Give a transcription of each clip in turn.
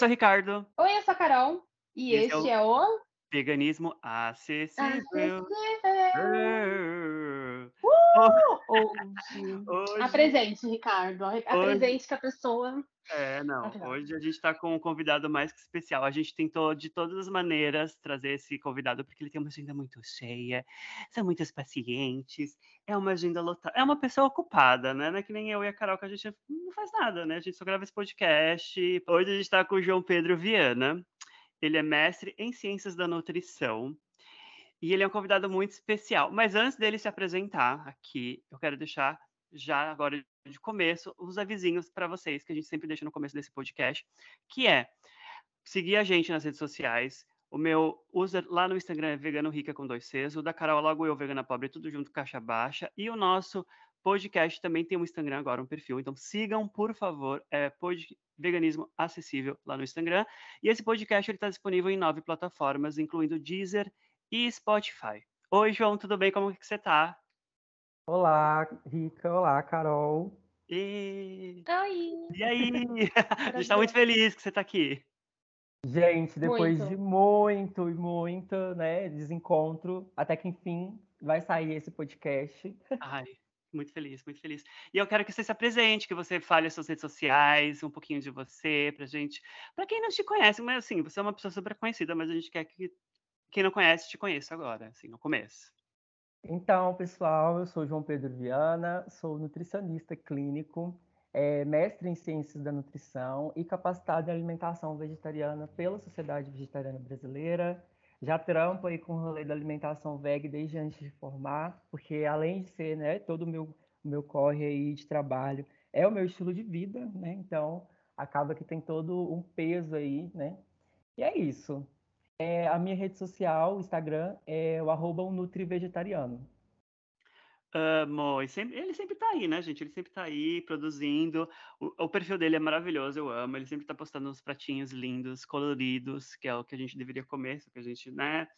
Sou o Ricardo. Oi, eu sou a Carol. E Esse é este o- é o. Veganismo acessível. Acessível. Hoje. Hoje, Apresente, Ricardo. Apresente que a pessoa. É, não, Apresenta. hoje a gente está com um convidado mais que especial. A gente tentou de todas as maneiras trazer esse convidado porque ele tem uma agenda muito cheia, são muitos pacientes, é uma agenda lotada, é uma pessoa ocupada, né? Não é que nem eu e a Carol que a gente não faz nada, né? A gente só grava esse podcast. Hoje a gente está com o João Pedro Viana. Ele é mestre em ciências da nutrição. E ele é um convidado muito especial. Mas antes dele se apresentar aqui, eu quero deixar já agora de começo os avisinhos para vocês que a gente sempre deixa no começo desse podcast, que é seguir a gente nas redes sociais. O meu user lá no Instagram é Vegano Rica com dois Cs, o da Carol é logo eu, Vegana Pobre, tudo junto, caixa baixa. E o nosso podcast também tem um Instagram agora, um perfil. Então sigam, por favor, é pod- Veganismo Acessível lá no Instagram. E esse podcast está disponível em nove plataformas, incluindo Deezer e Spotify. Oi, João, tudo bem? Como que você tá? Olá, Rica. Olá, Carol. E, Oi. e aí? A gente está muito feliz que você está aqui. Gente, depois Muito. de muito e muito, né, desencontro, até que enfim vai sair esse podcast. Ai, muito feliz, muito feliz. E eu quero que você se apresente, que você fale as suas redes sociais, um pouquinho de você, pra gente. Pra quem não te conhece, mas assim, você é uma pessoa super conhecida, mas a gente quer que quem não conhece te conheça agora, assim, no começo. Então, pessoal, eu sou João Pedro Viana, sou nutricionista clínico, é, mestre em ciências da nutrição e capacitado em alimentação vegetariana pela Sociedade Vegetariana Brasileira. Já trampo aí com o rolê da alimentação veg desde antes de formar, porque além de ser, né, todo o meu, meu corre aí de trabalho, é o meu estilo de vida, né? Então, acaba que tem todo um peso aí, né? E é isso. É, a minha rede social, Instagram, é o arroba nutrivegetariano. Amo, sempre- ele sempre tá aí, né, gente? Ele sempre tá aí produzindo. O, o perfil dele é maravilhoso, eu amo. Ele sempre tá postando uns pratinhos lindos, coloridos, que é o que a gente deveria comer, só que a gente, né?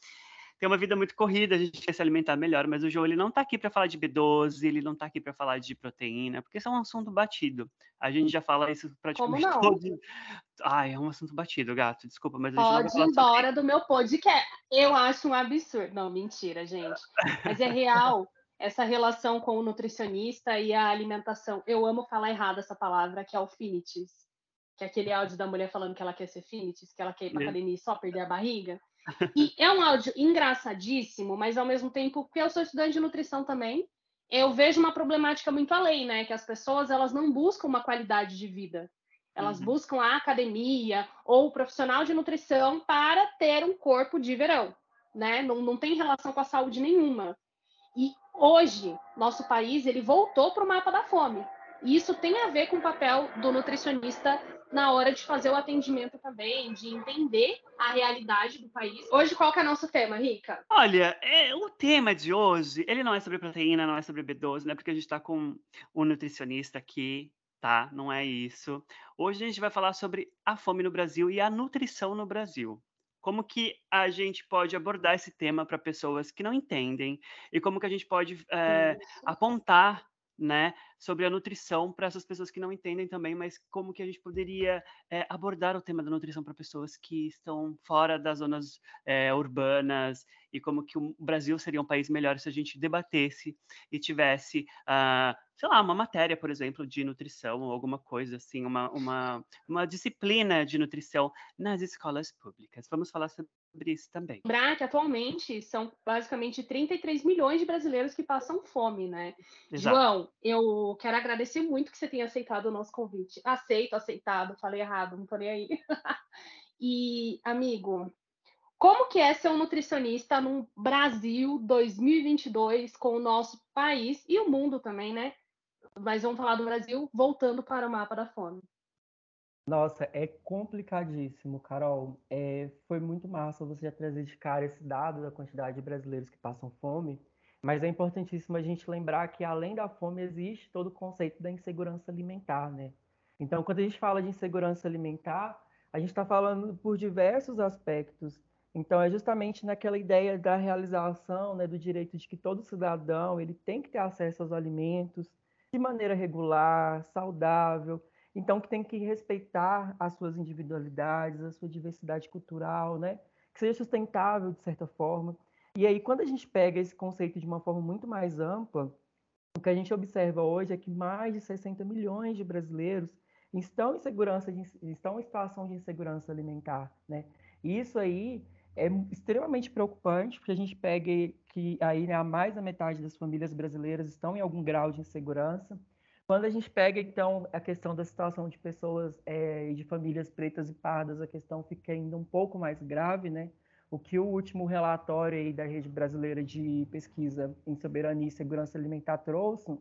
Tem uma vida muito corrida, a gente quer se alimentar melhor, mas o João ele não tá aqui para falar de B12, ele não tá aqui para falar de proteína, porque isso é um assunto batido. A gente já fala isso praticamente não? todo. Ai, é um assunto batido, gato. Desculpa, mas a gente Pode ir falar sobre embora do meu podcast. Eu acho um absurdo. Não, mentira, gente. Mas é real essa relação com o nutricionista e a alimentação. Eu amo falar errado essa palavra, que é o finitis. Que é aquele áudio da mulher falando que ela quer ser finitis, que ela quer ir pra academia e só perder a barriga. E é um áudio engraçadíssimo, mas ao mesmo tempo, porque eu sou estudante de nutrição também, eu vejo uma problemática muito além, né? Que as pessoas elas não buscam uma qualidade de vida. Elas Uhum. buscam a academia ou o profissional de nutrição para ter um corpo de verão, né? Não, não tem relação com a saúde nenhuma. E hoje, nosso país, ele voltou para o mapa da fome. E isso tem a ver com o papel do nutricionista na hora de fazer o atendimento também, de entender a realidade do país. Hoje, qual que é o nosso tema, Rica? Olha, é, o tema de hoje, ele não é sobre proteína, não é sobre B12, né? Porque a gente está com um nutricionista aqui, tá? Não é isso. Hoje a gente vai falar sobre a fome no Brasil e a nutrição no Brasil. Como que a gente pode abordar esse tema para pessoas que não entendem e como que a gente pode é, apontar, né, sobre a nutrição para essas pessoas que não entendem também, mas como que a gente poderia é, abordar o tema da nutrição para pessoas que estão fora das zonas é, urbanas e como que o Brasil seria um país melhor se a gente debatesse e tivesse, ah, sei lá, uma matéria, por exemplo, de nutrição ou alguma coisa assim, uma, uma, uma disciplina de nutrição nas escolas públicas. Vamos falar sobre isso também. Lembrar que atualmente são basicamente 33 milhões de brasileiros que passam fome, né? Exato. João, eu quero agradecer muito que você tenha aceitado o nosso convite. Aceito, aceitado, falei errado, não tô nem aí. e, amigo, como que é ser um nutricionista num Brasil 2022 com o nosso país e o mundo também, né? Mas vamos falar do Brasil voltando para o mapa da fome. Nossa, é complicadíssimo, Carol. É, foi muito massa você já trazer de cara esse dado da quantidade de brasileiros que passam fome, mas é importantíssimo a gente lembrar que além da fome existe todo o conceito da insegurança alimentar, né? Então, quando a gente fala de insegurança alimentar, a gente está falando por diversos aspectos. Então, é justamente naquela ideia da realização, né, do direito de que todo cidadão ele tem que ter acesso aos alimentos de maneira regular, saudável. Então que tem que respeitar as suas individualidades, a sua diversidade cultural, né? Que seja sustentável de certa forma. E aí, quando a gente pega esse conceito de uma forma muito mais ampla, o que a gente observa hoje é que mais de 60 milhões de brasileiros estão em segurança, de, estão em situação de insegurança alimentar, né? E isso aí é extremamente preocupante, porque a gente pega que aí né, mais da metade das famílias brasileiras estão em algum grau de insegurança. Quando a gente pega, então, a questão da situação de pessoas é, de famílias pretas e pardas, a questão fica ainda um pouco mais grave, né? O que o último relatório da Rede Brasileira de Pesquisa em Soberania e Segurança Alimentar trouxe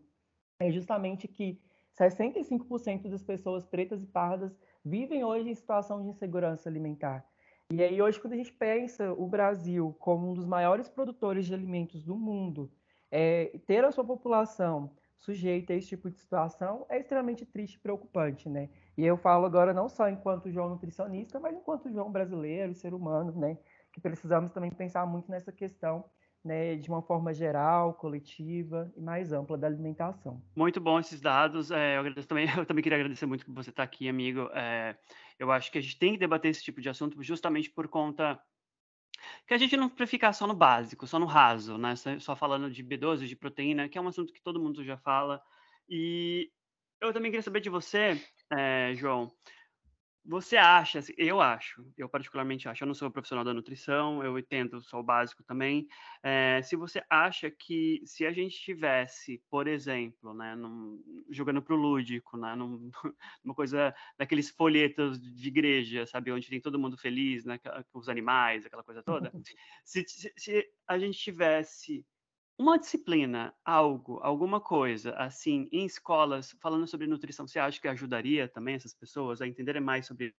é justamente que 65% das pessoas pretas e pardas vivem hoje em situação de insegurança alimentar. E aí, hoje, quando a gente pensa o Brasil como um dos maiores produtores de alimentos do mundo, é, ter a sua população sujeita a esse tipo de situação é extremamente triste e preocupante, né? E eu falo agora não só enquanto João nutricionista, mas enquanto João brasileiro, ser humano, né? Que precisamos também pensar muito nessa questão né, de uma forma geral, coletiva e mais ampla da alimentação. Muito bom esses dados. É, eu, também, eu também queria agradecer muito por você estar aqui, amigo. É, eu acho que a gente tem que debater esse tipo de assunto justamente por conta que a gente não ficar só no básico, só no raso, né? Só falando de B12, de proteína, que é um assunto que todo mundo já fala. E eu também queria saber de você, é, João, você acha, assim, eu acho, eu particularmente acho, eu não sou profissional da nutrição, eu entendo só o básico também. É, se você acha que se a gente tivesse, por exemplo, né, num, jogando para o lúdico, né, num, numa coisa daqueles folhetos de igreja, sabe, onde tem todo mundo feliz, né, com os animais, aquela coisa toda. se, se, se a gente tivesse uma disciplina, algo, alguma coisa, assim, em escolas, falando sobre nutrição, você acha que ajudaria também essas pessoas a entenderem mais sobre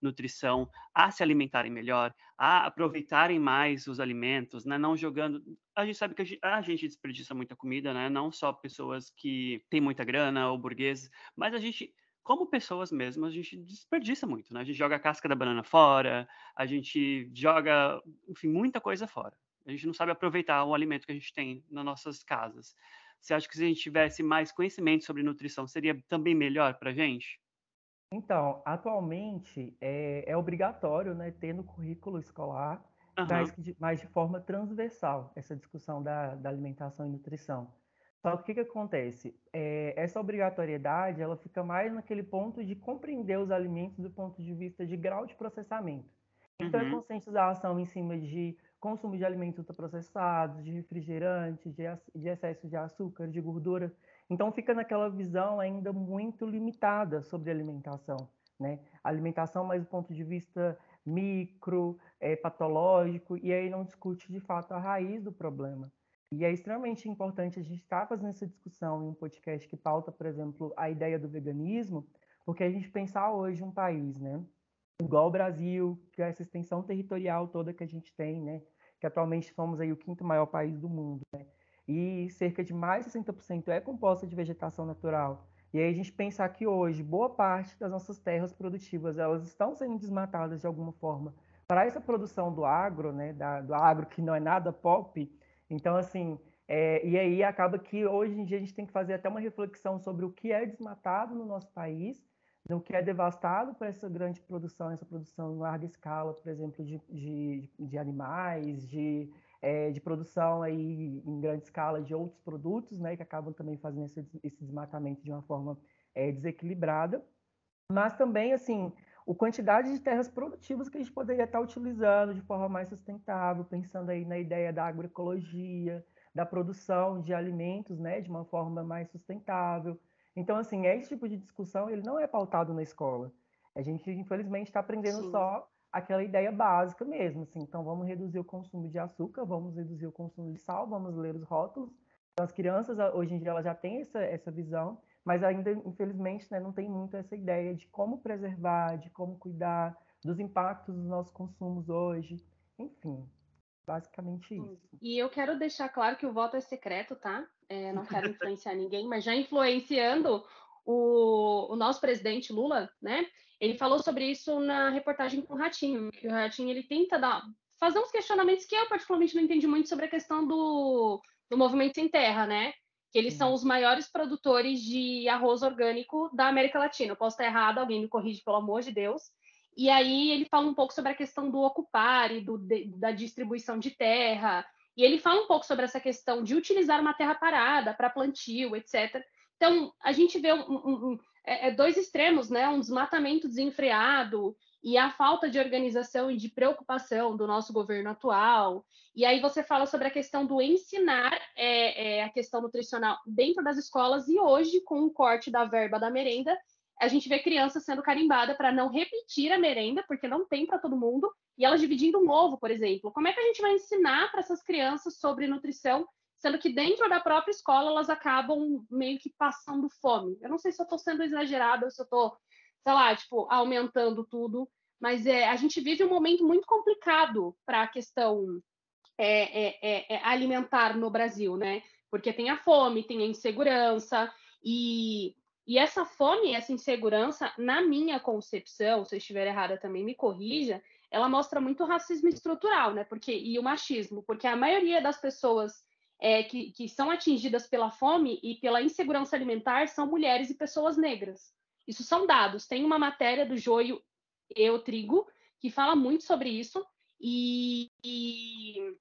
nutrição, a se alimentarem melhor, a aproveitarem mais os alimentos, né? Não jogando. A gente sabe que a gente, a gente desperdiça muita comida, né? Não só pessoas que têm muita grana ou burgueses, mas a gente como pessoas mesmo, a gente desperdiça muito, né? A gente joga a casca da banana fora, a gente joga, enfim, muita coisa fora. A gente não sabe aproveitar o alimento que a gente tem nas nossas casas. Você acha que se a gente tivesse mais conhecimento sobre nutrição, seria também melhor para a gente? Então, atualmente é, é, obrigatório né, ter no currículo escolar, uhum. mas, de, mas de forma transversal, essa discussão da, da alimentação e nutrição. Só que o que, que acontece? É, essa obrigatoriedade ela fica mais naquele ponto de compreender os alimentos do ponto de vista de grau de processamento. Então, é uhum. é conscientização em cima de consumo de alimentos ultraprocessados, de refrigerantes, de, de excesso de açúcar, de gordura. Então fica naquela visão ainda muito limitada sobre alimentação, né? Alimentação mais do ponto de vista micro, é, patológico, e aí não discute de fato a raiz do problema. E é extremamente importante a gente estar fazendo essa discussão em um podcast que pauta, por exemplo, a ideia do veganismo, porque a gente pensar hoje um país, né, igual o Brasil, que é essa extensão territorial toda que a gente tem, né? Que atualmente somos aí o quinto maior país do mundo, né? E cerca de mais de 60% é composta de vegetação natural. E aí a gente pensar que hoje boa parte das nossas terras produtivas elas estão sendo desmatadas de alguma forma para essa produção do agro, né? Da, do agro que não é nada pop. Então assim, é, e aí acaba que hoje em dia a gente tem que fazer até uma reflexão sobre o que é desmatado no nosso país no que é devastado por essa grande produção, essa produção em larga escala, por exemplo, de, de, de animais, de, é, de produção aí em grande escala de outros produtos, né, que acabam também fazendo esse, esse desmatamento de uma forma é, desequilibrada. Mas também, assim, a quantidade de terras produtivas que a gente poderia estar utilizando de forma mais sustentável, pensando aí na ideia da agroecologia, da produção de alimentos, né, de uma forma mais sustentável, então, assim, esse tipo de discussão ele não é pautado na escola. A gente, infelizmente, está aprendendo Sim. só aquela ideia básica mesmo. Assim, então, vamos reduzir o consumo de açúcar, vamos reduzir o consumo de sal, vamos ler os rótulos. Então, as crianças, hoje em dia, elas já têm essa, essa visão, mas ainda, infelizmente, né, não tem muito essa ideia de como preservar, de como cuidar dos impactos dos nossos consumos hoje. Enfim, basicamente isso. E eu quero deixar claro que o voto é secreto, tá? É, não quero influenciar ninguém, mas já influenciando o, o, nosso presidente Lula, né? Ele falou sobre isso na reportagem com o Ratinho, que o Ratinho ele tenta dar, fazer uns questionamentos que eu particularmente não entendi muito sobre a questão do, do movimento sem terra, né? que eles são os maiores produtores de arroz orgânico da América Latina. Eu posso estar errado, alguém me corrige, pelo amor de Deus. E aí ele fala um pouco sobre a questão do ocupar e do, de, da distribuição de terra. E ele fala um pouco sobre essa questão de utilizar uma terra parada para plantio, etc. Então, a gente vê um, um, um, é, é dois extremos, né? Um desmatamento desenfreado e a falta de organização e de preocupação do nosso governo atual. E aí você fala sobre a questão do ensinar é, é, a questão nutricional dentro das escolas, e hoje, com o corte da verba da merenda, a gente vê crianças sendo carimbada para não repetir a merenda, porque não tem para todo mundo, e elas dividindo um ovo, por exemplo. Como é que a gente vai ensinar para essas crianças sobre nutrição, sendo que dentro da própria escola elas acabam meio que passando fome? Eu não sei se eu estou sendo exagerada ou se eu estou sei lá, tipo, aumentando tudo. Mas é, a gente vive um momento muito complicado para a questão é, é, é, é, alimentar no Brasil, né? Porque tem a fome, tem a insegurança, e, e essa fome, essa insegurança, na minha concepção, se eu estiver errada também me corrija, ela mostra muito o racismo estrutural, né? Porque, e o machismo, porque a maioria das pessoas é, que, que são atingidas pela fome e pela insegurança alimentar são mulheres e pessoas negras. Isso são dados. Tem uma matéria do Joio e o Trigo que fala muito sobre isso e, e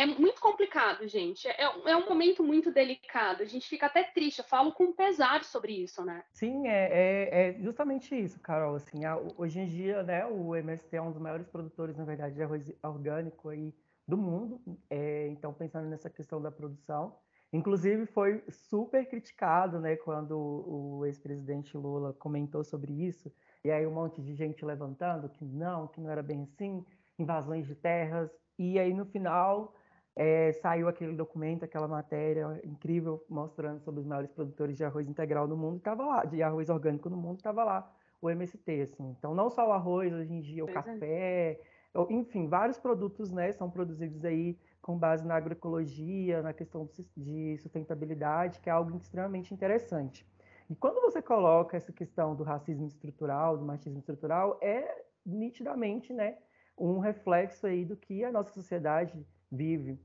é muito complicado, gente. É, é, um momento muito delicado. A gente fica até triste. Eu falo com pesar sobre isso, né? Sim, é, é, é justamente isso, Carol. Assim, a, hoje em dia, né, o MST é um dos maiores produtores, na verdade, de arroz orgânico aí do mundo. É, então, pensando nessa questão da produção, Inclusive, foi super criticado né, quando o ex-presidente Lula comentou sobre isso, e aí um monte de gente levantando que não, que não era bem assim, invasões de terras, e aí no final é, saiu aquele documento, aquela matéria incrível mostrando sobre os maiores produtores de arroz integral no mundo, estava lá, de arroz orgânico no mundo, estava lá o MST, assim. Então, não só o arroz, hoje em dia o pois é. café, é. enfim, vários produtos, né, são produzidos aí com base na agroecologia, na questão de sustentabilidade, que é algo extremamente interessante. E quando você coloca essa questão do racismo estrutural, do machismo estrutural, é nitidamente né, um reflexo aí do que a nossa sociedade vive.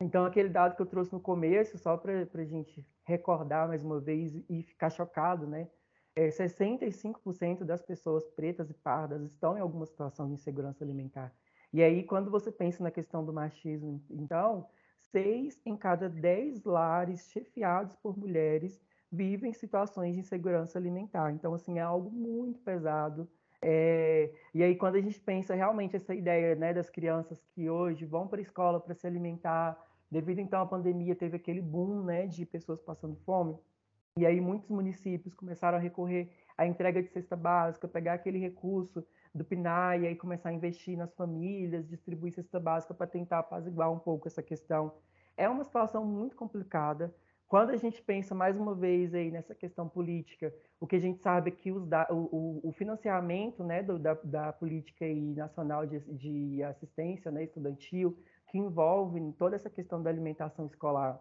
Então, aquele dado que eu trouxe no começo, só para a gente recordar mais uma vez e ficar chocado, né? É, 65% das pessoas pretas e pardas estão em alguma situação de insegurança alimentar. E aí, quando você pensa na questão do machismo, então, seis em cada dez lares chefiados por mulheres vivem situações de insegurança alimentar. Então, assim, é algo muito pesado. É... E aí, quando a gente pensa realmente essa ideia né, das crianças que hoje vão para a escola para se alimentar, devido então à pandemia, teve aquele boom né, de pessoas passando fome. E aí, muitos municípios começaram a recorrer à entrega de cesta básica, pegar aquele recurso do PNAE e aí começar a investir nas famílias, distribuir cesta básica para tentar apaziguar um pouco essa questão. É uma situação muito complicada. Quando a gente pensa mais uma vez aí nessa questão política, o que a gente sabe é que os da, o, o, financiamento né, do, da, da, política aí nacional de, de assistência né, estudantil, que envolve toda essa questão da alimentação escolar,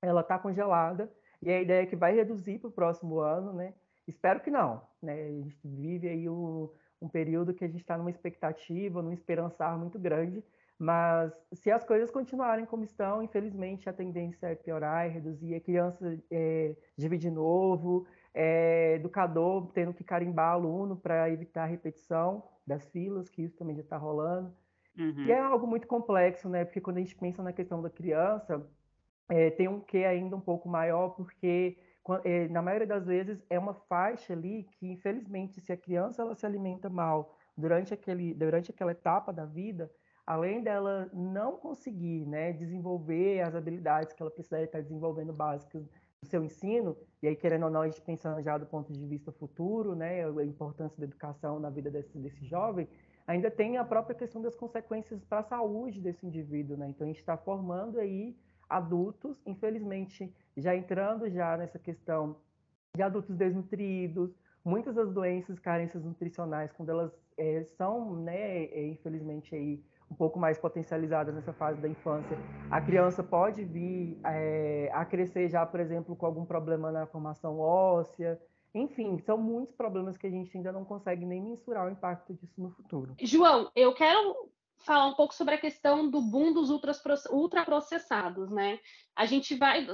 ela está congelada e a ideia é que vai reduzir para o próximo ano, né? Espero que não, né? A gente vive aí o, um período que a gente está numa expectativa, num esperançar muito grande, mas se as coisas continuarem como estão, infelizmente a tendência é piorar e reduzir. A criança é, dividir novo, é, educador tendo que carimbar aluno para evitar a repetição das filas, que isso também já está rolando. Uhum. E é algo muito complexo, né? Porque quando a gente pensa na questão da criança, é, tem um quê ainda um pouco maior, porque é, na maioria das vezes é uma faixa ali que, infelizmente, se a criança ela se alimenta mal durante, aquele, durante aquela etapa da vida, além dela não conseguir né, desenvolver as habilidades que ela precisaria estar desenvolvendo básicas do seu ensino, e aí querendo ou não, a gente pensando já do ponto de vista futuro, né, a importância da educação na vida desse, desse jovem, ainda tem a própria questão das consequências para a saúde desse indivíduo, né? Então a gente está formando aí adultos, infelizmente, já entrando já nessa questão de adultos desnutridos, muitas das doenças, carências nutricionais, quando elas é, são, né, é, infelizmente aí um pouco mais potencializadas nessa fase da infância, a criança pode vir é, a crescer já, por exemplo, com algum problema na formação óssea. Enfim, são muitos problemas que a gente ainda não consegue nem mensurar o impacto disso no futuro. João, eu quero falar um pouco sobre a questão do boom dos ultraprocessados, né? A gente vai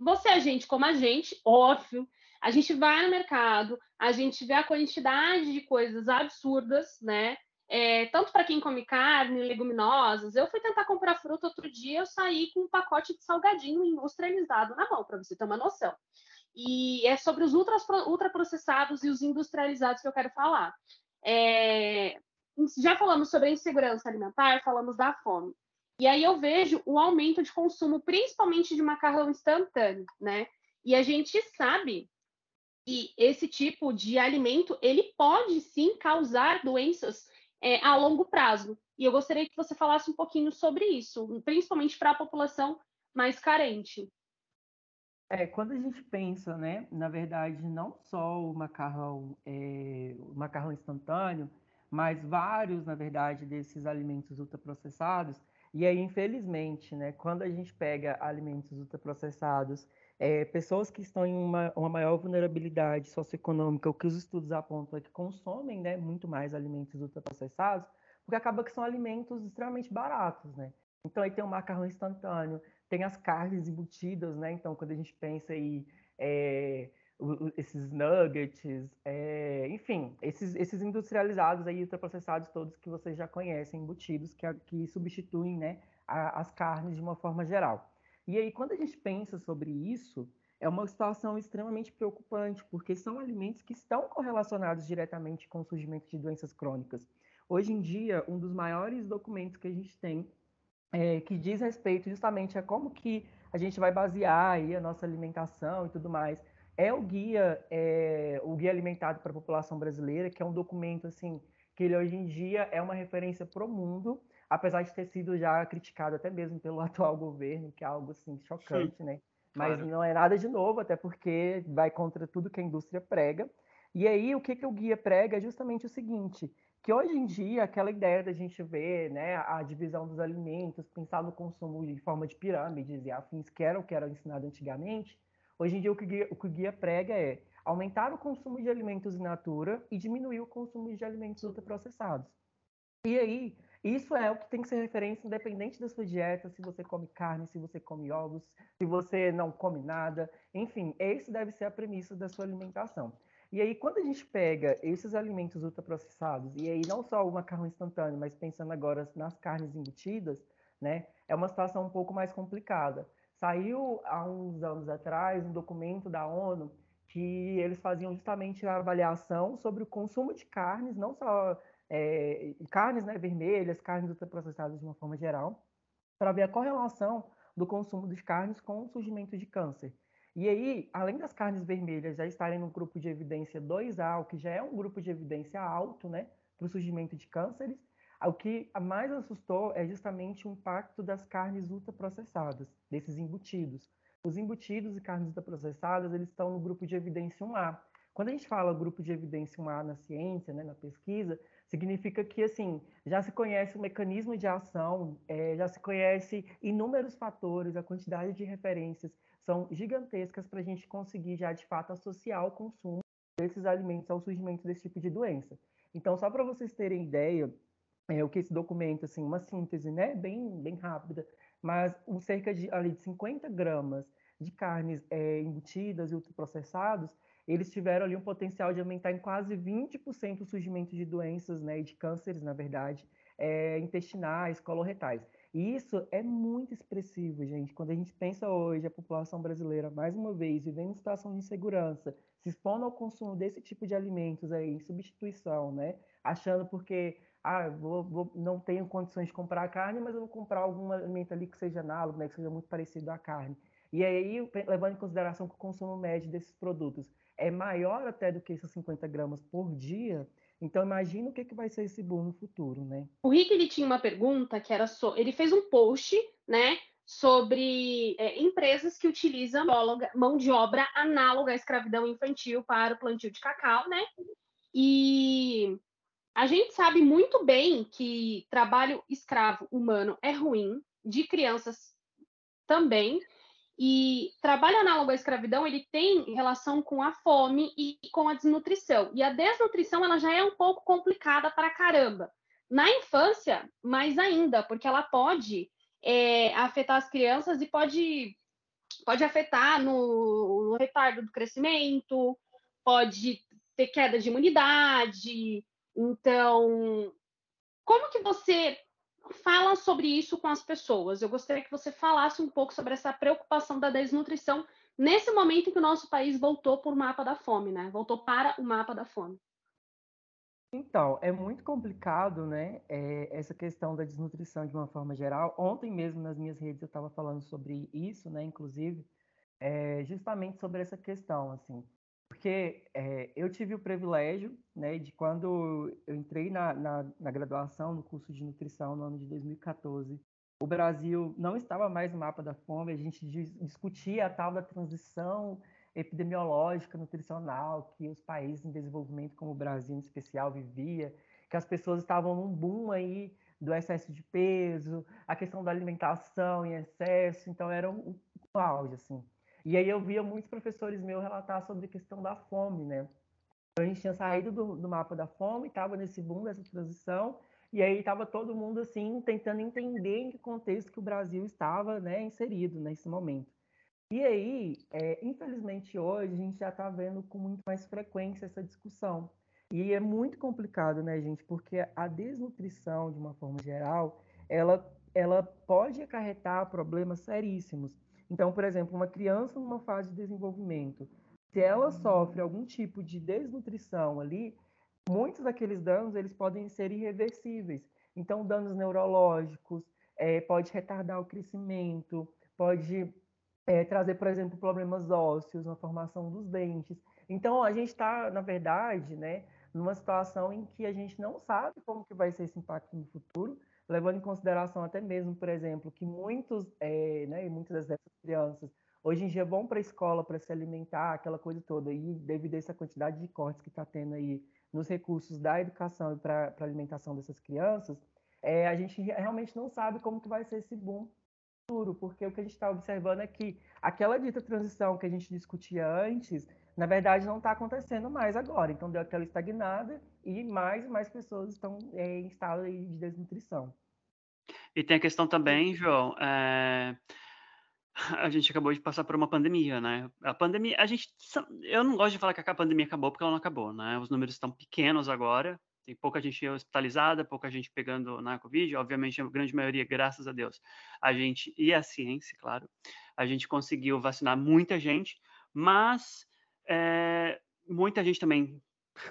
você é gente como a gente, óbvio. A gente vai no mercado, a gente vê a quantidade de coisas absurdas, né? É, tanto para quem come carne, leguminosas. Eu fui tentar comprar fruta outro dia, eu saí com um pacote de salgadinho industrializado na mão, para você ter uma noção. E é sobre os ultraprocessados e os industrializados que eu quero falar. É, já falamos sobre a insegurança alimentar, falamos da fome. E aí eu vejo o aumento de consumo, principalmente de macarrão instantâneo, né? E a gente sabe que esse tipo de alimento ele pode sim causar doenças é, a longo prazo. E eu gostaria que você falasse um pouquinho sobre isso, principalmente para a população mais carente. É, quando a gente pensa, né, na verdade, não só o macarrão, é, o macarrão instantâneo, mas vários, na verdade, desses alimentos ultraprocessados, e aí, infelizmente, né, quando a gente pega alimentos ultraprocessados, é, pessoas que estão em uma, uma maior vulnerabilidade socioeconômica, o que os estudos apontam é que consomem né, muito mais alimentos ultraprocessados, porque acaba que são alimentos extremamente baratos, né? Então aí tem o macarrão instantâneo, tem as carnes embutidas, né? Então quando a gente pensa aí é, esses nuggets, é, enfim, esses, esses industrializados aí, ultraprocessados todos que vocês já conhecem, embutidos, que, que substituem né, a, as carnes de uma forma geral. E aí, quando a gente pensa sobre isso, é uma situação extremamente preocupante, porque são alimentos que estão correlacionados diretamente com o surgimento de doenças crônicas. Hoje em dia, um dos maiores documentos que a gente tem é, que diz respeito justamente a como que a gente vai basear aí a nossa alimentação e tudo mais, é o guia, é, o guia alimentado para a população brasileira, que é um documento assim que ele hoje em dia é uma referência para o mundo, apesar de ter sido já criticado até mesmo pelo atual governo, que é algo assim chocante, Sim, né? Mas claro. não é nada de novo, até porque vai contra tudo que a indústria prega. E aí o que, que o guia prega é justamente o seguinte, que hoje em dia aquela ideia da gente ver né, a divisão dos alimentos, pensar no consumo de forma de pirâmides e afins, que era o que era ensinado antigamente, Hoje em dia, o que, guia, o que o guia prega é aumentar o consumo de alimentos in natura e diminuir o consumo de alimentos ultraprocessados. E aí, isso é o que tem que ser referência independente da sua dieta, se você come carne, se você come ovos, se você não come nada. Enfim, esse deve ser a premissa da sua alimentação. E aí, quando a gente pega esses alimentos ultraprocessados, e aí não só o macarrão instantâneo, mas pensando agora nas carnes embutidas, né, é uma situação um pouco mais complicada. Saiu há uns anos atrás um documento da ONU que eles faziam justamente a avaliação sobre o consumo de carnes, não só é, carnes né, vermelhas, carnes ultraprocessadas de uma forma geral, para ver a correlação do consumo de carnes com o surgimento de câncer. E aí, além das carnes vermelhas já estarem no grupo de evidência 2A, o que já é um grupo de evidência alto né, para o surgimento de cânceres, o que mais assustou é justamente o impacto das carnes ultraprocessadas, desses embutidos. Os embutidos e carnes ultraprocessadas, eles estão no grupo de evidência 1A. Quando a gente fala grupo de evidência 1A na ciência, né, na pesquisa, significa que assim já se conhece o mecanismo de ação, é, já se conhece inúmeros fatores, a quantidade de referências são gigantescas para a gente conseguir já de fato associar o consumo desses alimentos ao surgimento desse tipo de doença. Então, só para vocês terem ideia, é, o que esse documento, assim, uma síntese, né, bem, bem rápida, mas um, cerca de, ali, de 50 gramas de carnes é, embutidas e ultraprocessados, eles tiveram ali um potencial de aumentar em quase 20% o surgimento de doenças, né, e de cânceres, na verdade, é, intestinais, coloretais. E isso é muito expressivo, gente. Quando a gente pensa hoje a população brasileira, mais uma vez, vivendo em situação de insegurança, se expondo ao consumo desse tipo de alimentos aí, em substituição, né? Achando porque ah, vou, vou, não tenho condições de comprar carne, mas eu vou comprar algum alimento ali que seja análogo, né, que seja muito parecido à carne. E aí, levando em consideração que o consumo médio desses produtos é maior até do que esses 50 gramas por dia, então imagina o que, que vai ser esse boom no futuro, né? O Rick ele tinha uma pergunta que era so... ele fez um post, né, sobre é, empresas que utilizam mão de obra análoga à escravidão infantil para o plantio de cacau, né? E a gente sabe muito bem que trabalho escravo humano é ruim, de crianças também, e trabalho análogo à escravidão, ele tem relação com a fome e com a desnutrição. E a desnutrição, ela já é um pouco complicada para caramba. Na infância, mais ainda, porque ela pode é, afetar as crianças e pode pode afetar no, no retardo do crescimento, pode ter queda de imunidade. Então, como que você fala sobre isso com as pessoas? Eu gostaria que você falasse um pouco sobre essa preocupação da desnutrição nesse momento em que o nosso país voltou para o mapa da fome, né? Voltou para o mapa da fome. Então, é muito complicado, né, é, essa questão da desnutrição de uma forma geral. Ontem mesmo nas minhas redes eu estava falando sobre isso, né, inclusive, é, justamente sobre essa questão, assim, porque é, eu tive o privilégio, né, de quando eu entrei na, na, na graduação, no curso de nutrição no ano de 2014, o Brasil não estava mais no mapa da fome, a gente discutia a tal da transição epidemiológica, nutricional que os países em desenvolvimento, como o Brasil em especial, vivia, que as pessoas estavam num boom aí do excesso de peso, a questão da alimentação em excesso, então era um, um auge, assim. E aí eu via muitos professores meus relatar sobre a questão da fome, né? Então, a gente tinha saído do, do mapa da fome, estava nesse boom dessa transição, e aí estava todo mundo assim tentando entender em que contexto que o Brasil estava, né, inserido nesse momento. E aí, é, infelizmente hoje, a gente já está vendo com muito mais frequência essa discussão. E é muito complicado, né, gente? Porque a desnutrição, de uma forma geral, ela, ela pode acarretar problemas seríssimos. Então, por exemplo, uma criança numa fase de desenvolvimento, se ela sofre algum tipo de desnutrição ali, muitos daqueles danos eles podem ser irreversíveis. Então, danos neurológicos, é, pode retardar o crescimento, pode é, trazer, por exemplo, problemas ósseos na formação dos dentes. Então, a gente está, na verdade, né, numa situação em que a gente não sabe como que vai ser esse impacto no futuro, levando em consideração até mesmo, por exemplo, que muitos, é, né, muitas dessas crianças hoje em dia vão para a escola para se alimentar, aquela coisa toda, e devido a essa quantidade de cortes que está tendo aí nos recursos da educação e para a alimentação dessas crianças, é, a gente realmente não sabe como que vai ser esse boom futuro, porque o que a gente está observando é que aquela dita transição que a gente discutia antes, na verdade, não está acontecendo mais agora. Então, deu aquela estagnada e mais e mais pessoas estão é, em estado de desnutrição. E tem a questão também, João, é... a gente acabou de passar por uma pandemia, né? A pandemia, a gente, eu não gosto de falar que a pandemia acabou porque ela não acabou, né? Os números estão pequenos agora, tem pouca gente hospitalizada, pouca gente pegando na Covid, obviamente a grande maioria, graças a Deus, a gente, e a ciência, claro, a gente conseguiu vacinar muita gente, mas é, muita gente também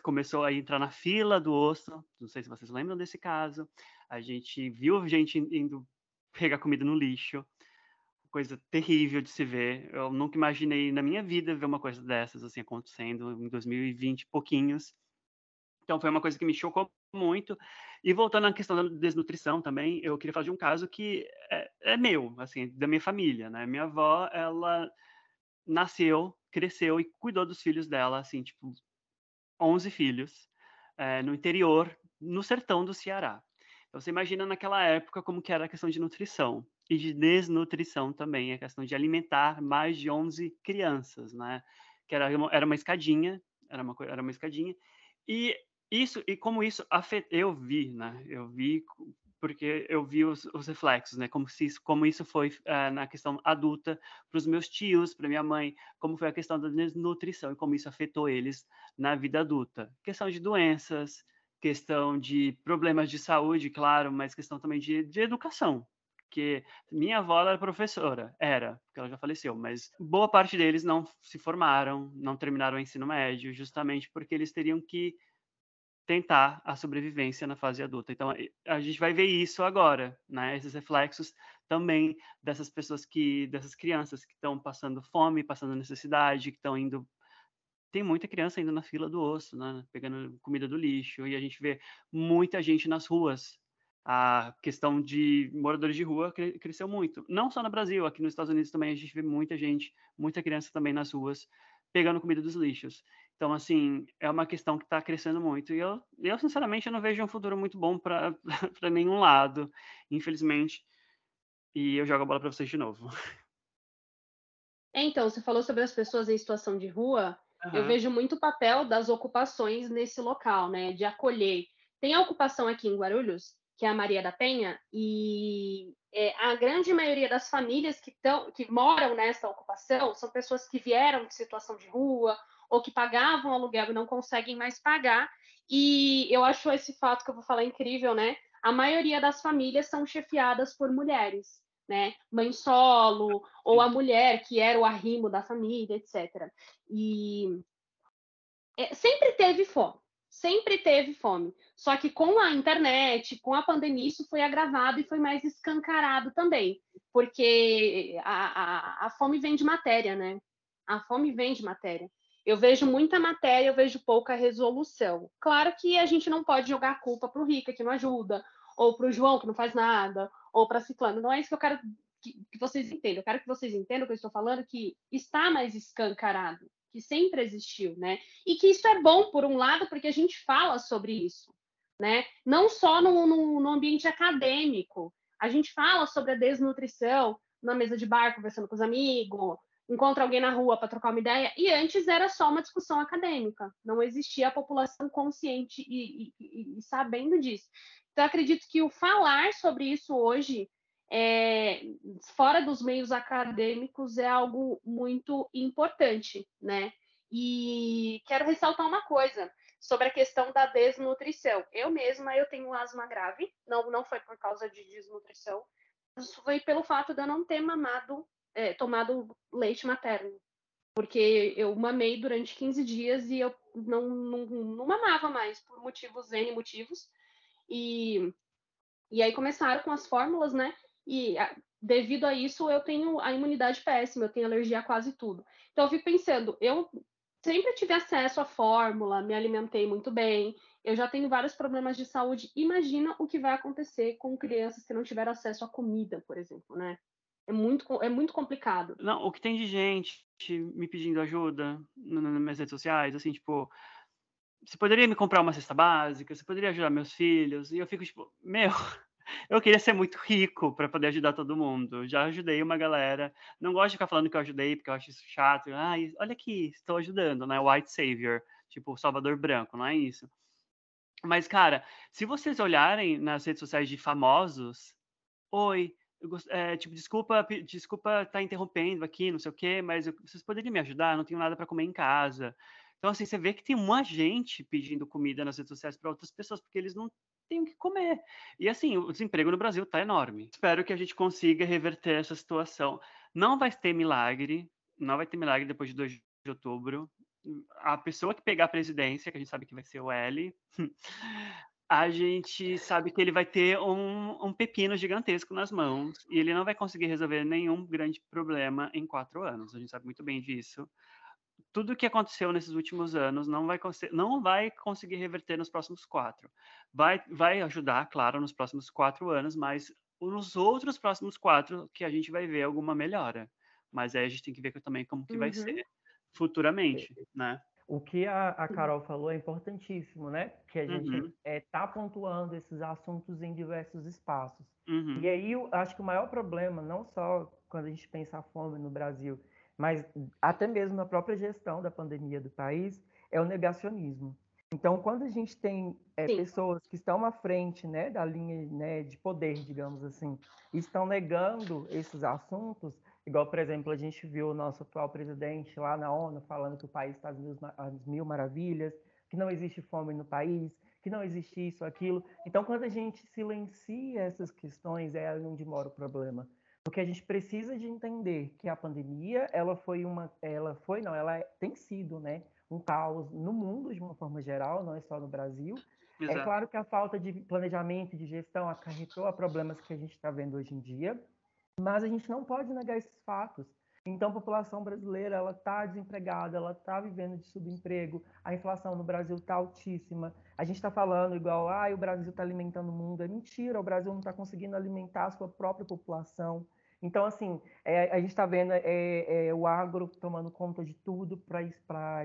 começou a entrar na fila do osso, não sei se vocês lembram desse caso, a gente viu gente indo pegar comida no lixo, coisa terrível de se ver. Eu nunca imaginei na minha vida ver uma coisa dessas assim acontecendo em 2020, pouquinhos. Então foi uma coisa que me chocou muito. E voltando à questão da desnutrição também, eu queria falar de um caso que é, é meu, assim, da minha família, né? Minha avó, ela nasceu, cresceu e cuidou dos filhos dela, assim, tipo, 11 filhos, é, no interior, no sertão do Ceará. Então, você imagina naquela época como que era a questão de nutrição e de desnutrição também, a questão de alimentar mais de 11 crianças, né? Que era uma, era uma escadinha, era uma, era uma escadinha, e isso, e como isso afetou, eu vi, né? Eu vi porque eu vi os, os reflexos, né? Como, se isso, como isso foi uh, na questão adulta para os meus tios, para minha mãe, como foi a questão da desnutrição e como isso afetou eles na vida adulta. Questão de doenças, questão de problemas de saúde, claro, mas questão também de, de educação. Porque minha avó era professora, era, porque ela já faleceu, mas boa parte deles não se formaram, não terminaram o ensino médio, justamente porque eles teriam que tentar a sobrevivência na fase adulta. Então, a gente vai ver isso agora, né? Esses reflexos também dessas pessoas que, dessas crianças que estão passando fome, passando necessidade, que estão indo. Tem muita criança indo na fila do osso, né? Pegando comida do lixo, e a gente vê muita gente nas ruas. A questão de moradores de rua cresceu muito. Não só no Brasil, aqui nos Estados Unidos também a gente vê muita gente, muita criança também nas ruas, pegando comida dos lixos. Então, assim, é uma questão que está crescendo muito. E eu, eu, sinceramente, eu não vejo um futuro muito bom para nenhum lado, infelizmente. E eu jogo a bola para vocês de novo. É, então, você falou sobre as pessoas em situação de rua. Uhum. Eu vejo muito o papel das ocupações nesse local, né? De acolher. Tem a ocupação aqui em Guarulhos, que é a Maria da Penha, e é, a grande maioria das famílias que, tão, que moram nessa ocupação são pessoas que vieram de situação de rua ou que pagavam aluguel e não conseguem mais pagar. E eu acho esse fato que eu vou falar incrível, né? A maioria das famílias são chefiadas por mulheres, né? Mãe solo, ou a mulher que era o arrimo da família, etc. E é, sempre teve fome sempre teve fome. Só que com a internet, com a pandemia, isso foi agravado e foi mais escancarado também, porque a, a, a fome vem de matéria, né? A fome vem de matéria. Eu vejo muita matéria, eu vejo pouca resolução. Claro que a gente não pode jogar a culpa para o Rica, que não ajuda, ou para o João, que não faz nada, ou para Ciclano. Não é isso que eu quero que, que vocês entendam. Eu quero que vocês entendam o que eu estou falando, que está mais escancarado que sempre existiu, né? E que isso é bom, por um lado, porque a gente fala sobre isso, né? Não só no, no, no ambiente acadêmico, a gente fala sobre a desnutrição na mesa de bar, conversando com os amigos, encontra alguém na rua para trocar uma ideia, e antes era só uma discussão acadêmica, não existia a população consciente e, e, e sabendo disso. Então, acredito que o falar sobre isso hoje é, fora dos meios acadêmicos é algo muito importante, né? E quero ressaltar uma coisa sobre a questão da desnutrição. Eu mesma eu tenho asma grave, não não foi por causa de desnutrição, foi pelo fato de eu não ter mamado, é, tomado leite materno, porque eu mamei durante 15 dias e eu não, não, não mamava mais por motivos N motivos. E, e aí começaram com as fórmulas, né? E devido a isso, eu tenho a imunidade péssima, eu tenho alergia a quase tudo. Então, eu fico pensando, eu sempre tive acesso à fórmula, me alimentei muito bem, eu já tenho vários problemas de saúde. Imagina o que vai acontecer com crianças que não tiveram acesso à comida, por exemplo, né? É muito, é muito complicado. Não, o que tem de gente me pedindo ajuda nas minhas redes sociais, assim, tipo, você poderia me comprar uma cesta básica? Você poderia ajudar meus filhos? E eu fico tipo, meu, eu queria ser muito rico para poder ajudar todo mundo. Já ajudei uma galera. Não gosto de ficar falando que eu ajudei, porque eu acho isso chato. Ai, olha aqui, estou ajudando, né? White Savior, tipo Salvador Branco, não é isso. Mas, cara, se vocês olharem nas redes sociais de famosos, oi, é, tipo, desculpa, desculpa estar tá interrompendo aqui, não sei o quê, mas eu, vocês poderiam me ajudar? Eu não tenho nada para comer em casa. Então, assim, você vê que tem uma gente pedindo comida nas redes sociais para outras pessoas, porque eles não têm o que comer. E, assim, o desemprego no Brasil está enorme. Espero que a gente consiga reverter essa situação. Não vai ter milagre, não vai ter milagre depois de 2 de outubro. A pessoa que pegar a presidência, que a gente sabe que vai ser o L, a gente sabe que ele vai ter um, um, pepino gigantesco nas mãos e ele não vai conseguir resolver nenhum grande problema em quatro anos. A gente sabe muito bem disso tudo o que aconteceu nesses últimos anos não vai, não vai conseguir reverter nos próximos quatro. Vai, vai ajudar, claro, nos próximos quatro anos, mas nos outros próximos quatro que a gente vai ver alguma melhora. Mas aí a gente tem que ver também como que uhum. vai ser futuramente, né? O que a, a, Carol falou é importantíssimo, né? Que a gente está uhum. é, tá pontuando esses assuntos em diversos espaços. Uhum. E aí, eu acho que o maior problema, não só quando a gente pensa a fome no Brasil, mas até mesmo na própria gestão da pandemia do país, é o negacionismo. Então, quando a gente tem é, pessoas que estão à frente né, da linha né, de poder, digamos assim, e estão negando esses assuntos, igual, por exemplo, a gente viu o nosso atual presidente lá na ONU falando que o país está às mil maravilhas, que não existe fome no país, que não existe isso, aquilo. Então, quando a gente silencia essas questões, é onde mora o problema porque a gente precisa de entender que a pandemia ela foi uma ela foi não ela tem sido né um caos no mundo de uma forma geral não é só no Brasil. É Exato. é claro que a falta de planejamento e de gestão acarretou a problemas que a gente está vendo hoje em dia mas a gente não pode negar esses fatos. Então a população brasileira ela está desempregada ela está vivendo de subemprego a inflação no Brasil está altíssima. A gente está falando igual ah o Brasil está alimentando o mundo. É mentira o Brasil não está conseguindo alimentar a sua própria população então, assim, é, a gente está vendo é, é, o agro tomando conta de tudo para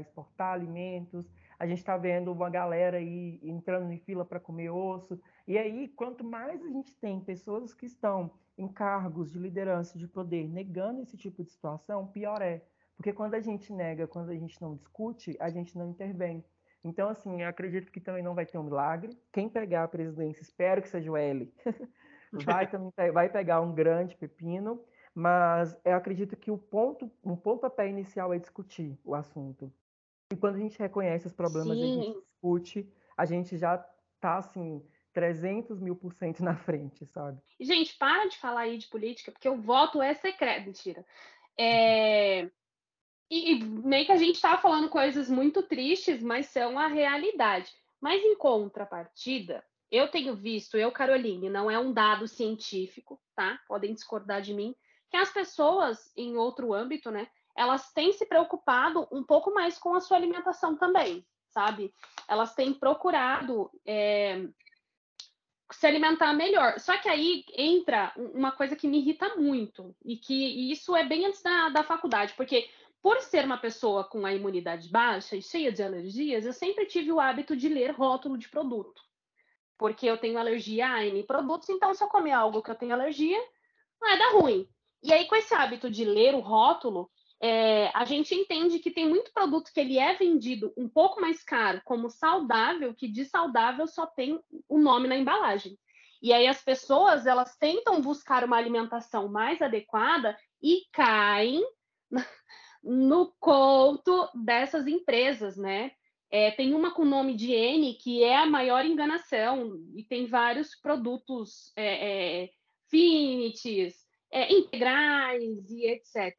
exportar alimentos, a gente está vendo uma galera aí entrando em fila para comer osso. E aí, quanto mais a gente tem pessoas que estão em cargos de liderança, de poder, negando esse tipo de situação, pior é. Porque quando a gente nega, quando a gente não discute, a gente não intervém. Então, assim, eu acredito que também não vai ter um milagre. Quem pegar a presidência, espero que seja o L, vai também vai pegar um grande pepino, mas eu acredito que o ponto, um pontapé inicial é discutir o assunto. E quando a gente reconhece os problemas Sim. e a gente discute, a gente já tá assim 300 mil por cento na frente, sabe? Gente, para de falar aí de política, porque o voto é secreto, mentira. É... E, e meio que a gente está falando coisas muito tristes, mas são a realidade. Mas em contrapartida, eu tenho visto, eu, Caroline, não é um dado científico, tá? Podem discordar de mim, que as pessoas em outro âmbito, né, elas têm se preocupado um pouco mais com a sua alimentação também, sabe? Elas têm procurado é, se alimentar melhor. Só que aí entra uma coisa que me irrita muito, e que e isso é bem antes da, da faculdade, porque por ser uma pessoa com a imunidade baixa e cheia de alergias, eu sempre tive o hábito de ler rótulo de produto. Porque eu tenho alergia a N produtos, então se eu comer algo que eu tenho alergia, vai dar ruim. E aí, com esse hábito de ler o rótulo, é, a gente entende que tem muito produto que ele é vendido um pouco mais caro como saudável, que de saudável só tem o nome na embalagem. E aí as pessoas elas tentam buscar uma alimentação mais adequada e caem no conto dessas empresas, né? É, tem uma com nome de N que é a maior enganação e tem vários produtos é, é, é, integrais e etc.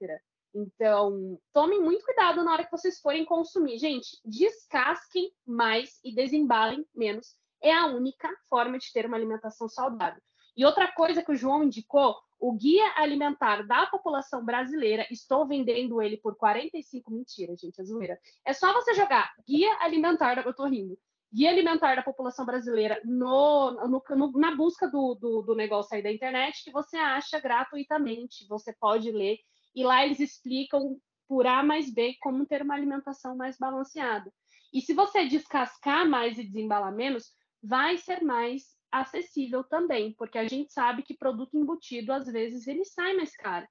Então, tomem muito cuidado na hora que vocês forem consumir. Gente, descasquem mais e desembalem menos. É a única forma de ter uma alimentação saudável. E outra coisa que o João indicou, o Guia Alimentar da População Brasileira, estou vendendo ele por 45, mentira, gente, é zoeira. É só você jogar Guia Alimentar, eu tô rindo, Guia Alimentar da População Brasileira no, no, no, na busca do, do, do negócio aí da internet, que você acha gratuitamente, você pode ler e lá eles explicam por A mais B como ter uma alimentação mais balanceada. E se você descascar mais e desembalar menos, vai ser mais acessível também, porque a gente sabe que produto embutido às vezes ele sai mais caro.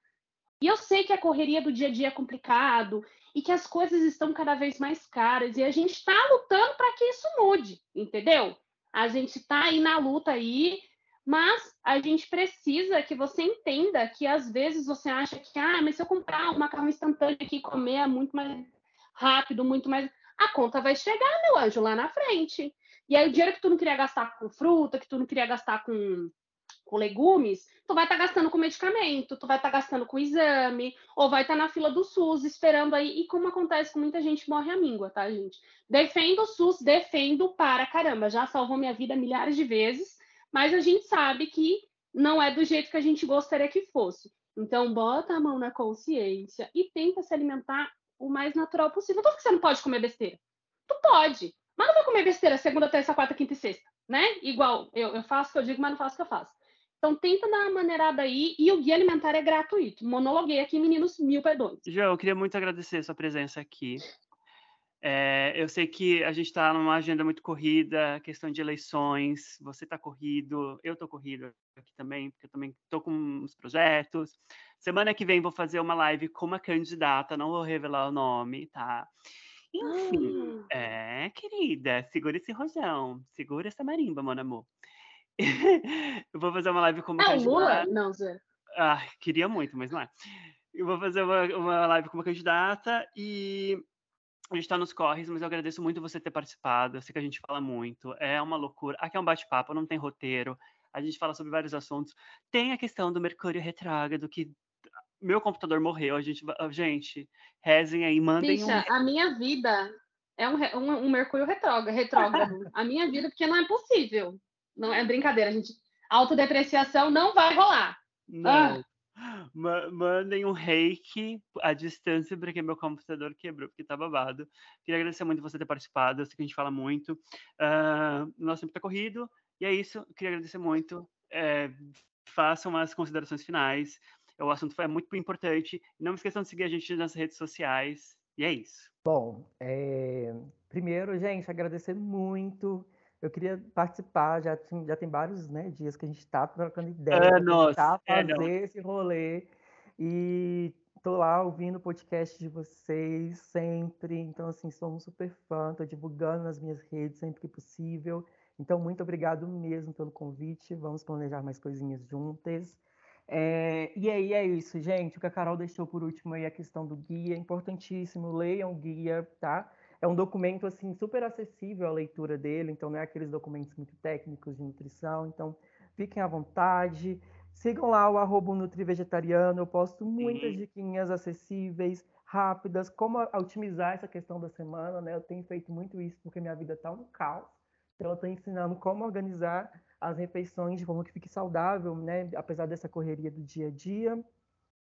E eu sei que a correria do dia a dia é complicado e que as coisas estão cada vez mais caras e a gente está lutando para que isso mude, entendeu? A gente está aí na luta aí mas a gente precisa que você entenda que às vezes você acha que, ah, mas se eu comprar um macarrão instantâneo aqui e comer é muito mais rápido, muito mais. A conta vai chegar, meu anjo, lá na frente. E aí o dinheiro que tu não queria gastar com fruta, que tu não queria gastar com, com legumes, tu vai estar tá gastando com medicamento, tu vai estar tá gastando com exame, ou vai estar tá na fila do SUS esperando aí. E como acontece com muita gente, morre a míngua, tá, gente? Defendo o SUS, defendo para caramba. Já salvou minha vida milhares de vezes mas a gente sabe que não é do jeito que a gente gostaria que fosse. Então, bota a mão na consciência e tenta se alimentar o mais natural possível. Não tô que você não pode comer besteira. Tu pode, mas não vai comer besteira segunda, terça, quarta, quinta e sexta, né? Igual eu, eu faço o que eu digo, mas não faço o que eu faço. Então, tenta dar uma maneirada aí e o guia alimentar é gratuito. Monologuei aqui, meninos, mil perdões. João, eu queria muito agradecer a sua presença aqui. É, eu sei que a gente está numa agenda muito corrida, questão de eleições, você está corrido, eu estou corrido aqui também, porque eu também estou com uns projetos. Semana que vem vou fazer uma live com uma candidata, não vou revelar o nome, tá? Enfim, ah. é, querida, segura esse rojão, segura essa marimba, mon amor. eu vou fazer uma live com uma é candidata. Lula? Não, Zé. Ah, queria muito, mas não é. Eu vou fazer uma, uma live com uma candidata e a gente está nos corres, mas eu agradeço muito você ter participado. Eu sei que a gente fala muito, é uma loucura. Aqui é um bate-papo, não tem roteiro. A gente fala sobre vários assuntos. Tem a questão do Mercúrio retrógrado, que meu computador morreu. A gente, gente rezem aí, mandem Bicha, um... a minha vida é um, um, um Mercúrio retrógrado, retrógrado. a minha vida, porque não é possível. Não é brincadeira, gente. Autodepreciação não vai rolar. Não. Ah mandem um reiki à distância, porque meu computador quebrou, porque tá babado. Queria agradecer muito você ter participado, eu sei que a gente fala muito. Uh, nosso tempo tá corrido, e é isso. Queria agradecer muito. É, façam as considerações finais. O assunto foi muito importante. Não esqueçam de seguir a gente nas redes sociais. E é isso. Bom, é... primeiro, gente, agradecer muito eu queria participar, já, já tem vários né, dias que a gente está trocando ideia, é, nossa, tá fazer é, esse rolê. E tô lá ouvindo o podcast de vocês sempre. Então, assim, sou um super fã, tô divulgando nas minhas redes sempre que possível. Então, muito obrigado mesmo pelo convite. Vamos planejar mais coisinhas juntas. É, e aí é isso, gente. O que a Carol deixou por último aí a questão do guia, é importantíssimo. Leiam o guia, tá? É um documento assim super acessível a leitura dele, então não é aqueles documentos muito técnicos de nutrição. Então, fiquem à vontade. Sigam lá o arroba NutriVegetariano, eu posto muitas uhum. diquinhas acessíveis, rápidas, como otimizar essa questão da semana, né? Eu tenho feito muito isso porque minha vida está um caos. Então eu estou ensinando como organizar as refeições de forma que fique saudável, né? Apesar dessa correria do dia a dia.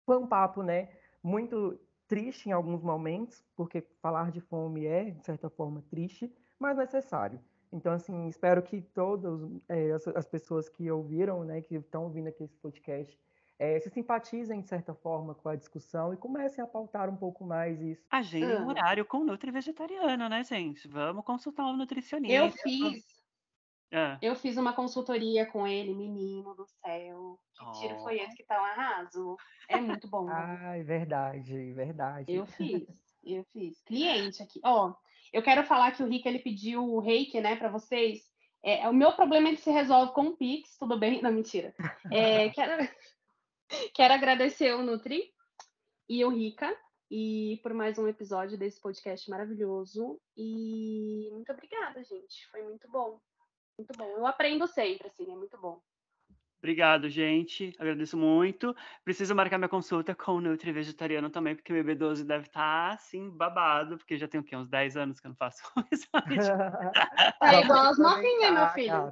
Foi um papo, né? Muito triste em alguns momentos, porque falar de fome é, de certa forma, triste, mas necessário. Então, assim, espero que todas é, as, as, pessoas que ouviram, né, que estão ouvindo aqui esse podcast, é, se simpatizem, de certa forma, com a discussão e comecem a pautar um pouco mais isso. Agenda um horário com Nutri Vegetariano, né, gente? Vamos consultar um nutricionista. Eu fiz. Ah. Eu fiz uma consultoria com ele, menino do céu. Que oh. tiro foi esse que tá um arraso? É muito bom. ah, é verdade, verdade. Eu fiz, eu fiz. Cliente aqui. Ó, oh, eu quero falar que o Rick ele pediu o reiki, né, para vocês. É, o meu problema ele se resolve com o Pix, tudo bem? Não, mentira. É, quero, quero agradecer o Nutri e o Rica e por mais um episódio desse podcast maravilhoso. E muito obrigada, gente. Foi muito bom. Muito bom. Eu aprendo sempre, assim, é muito bom. Obrigado, gente. Agradeço muito. Preciso marcar minha consulta com o Nutri Vegetariano também, porque o BB12 deve estar, tá, assim, babado, porque já tem o quê? Uns 10 anos que eu não faço exame. É igual as novinhas, meu filho.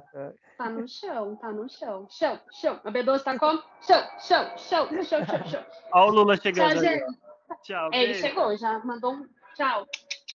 Tá no chão, tá no chão. Chão, chão. O B12 tá como? Chão, chão, chão, chão, chão, chão. Olha o Lula chegando. Tchau, gente. Tchau. É, ele chegou, já mandou um tchau.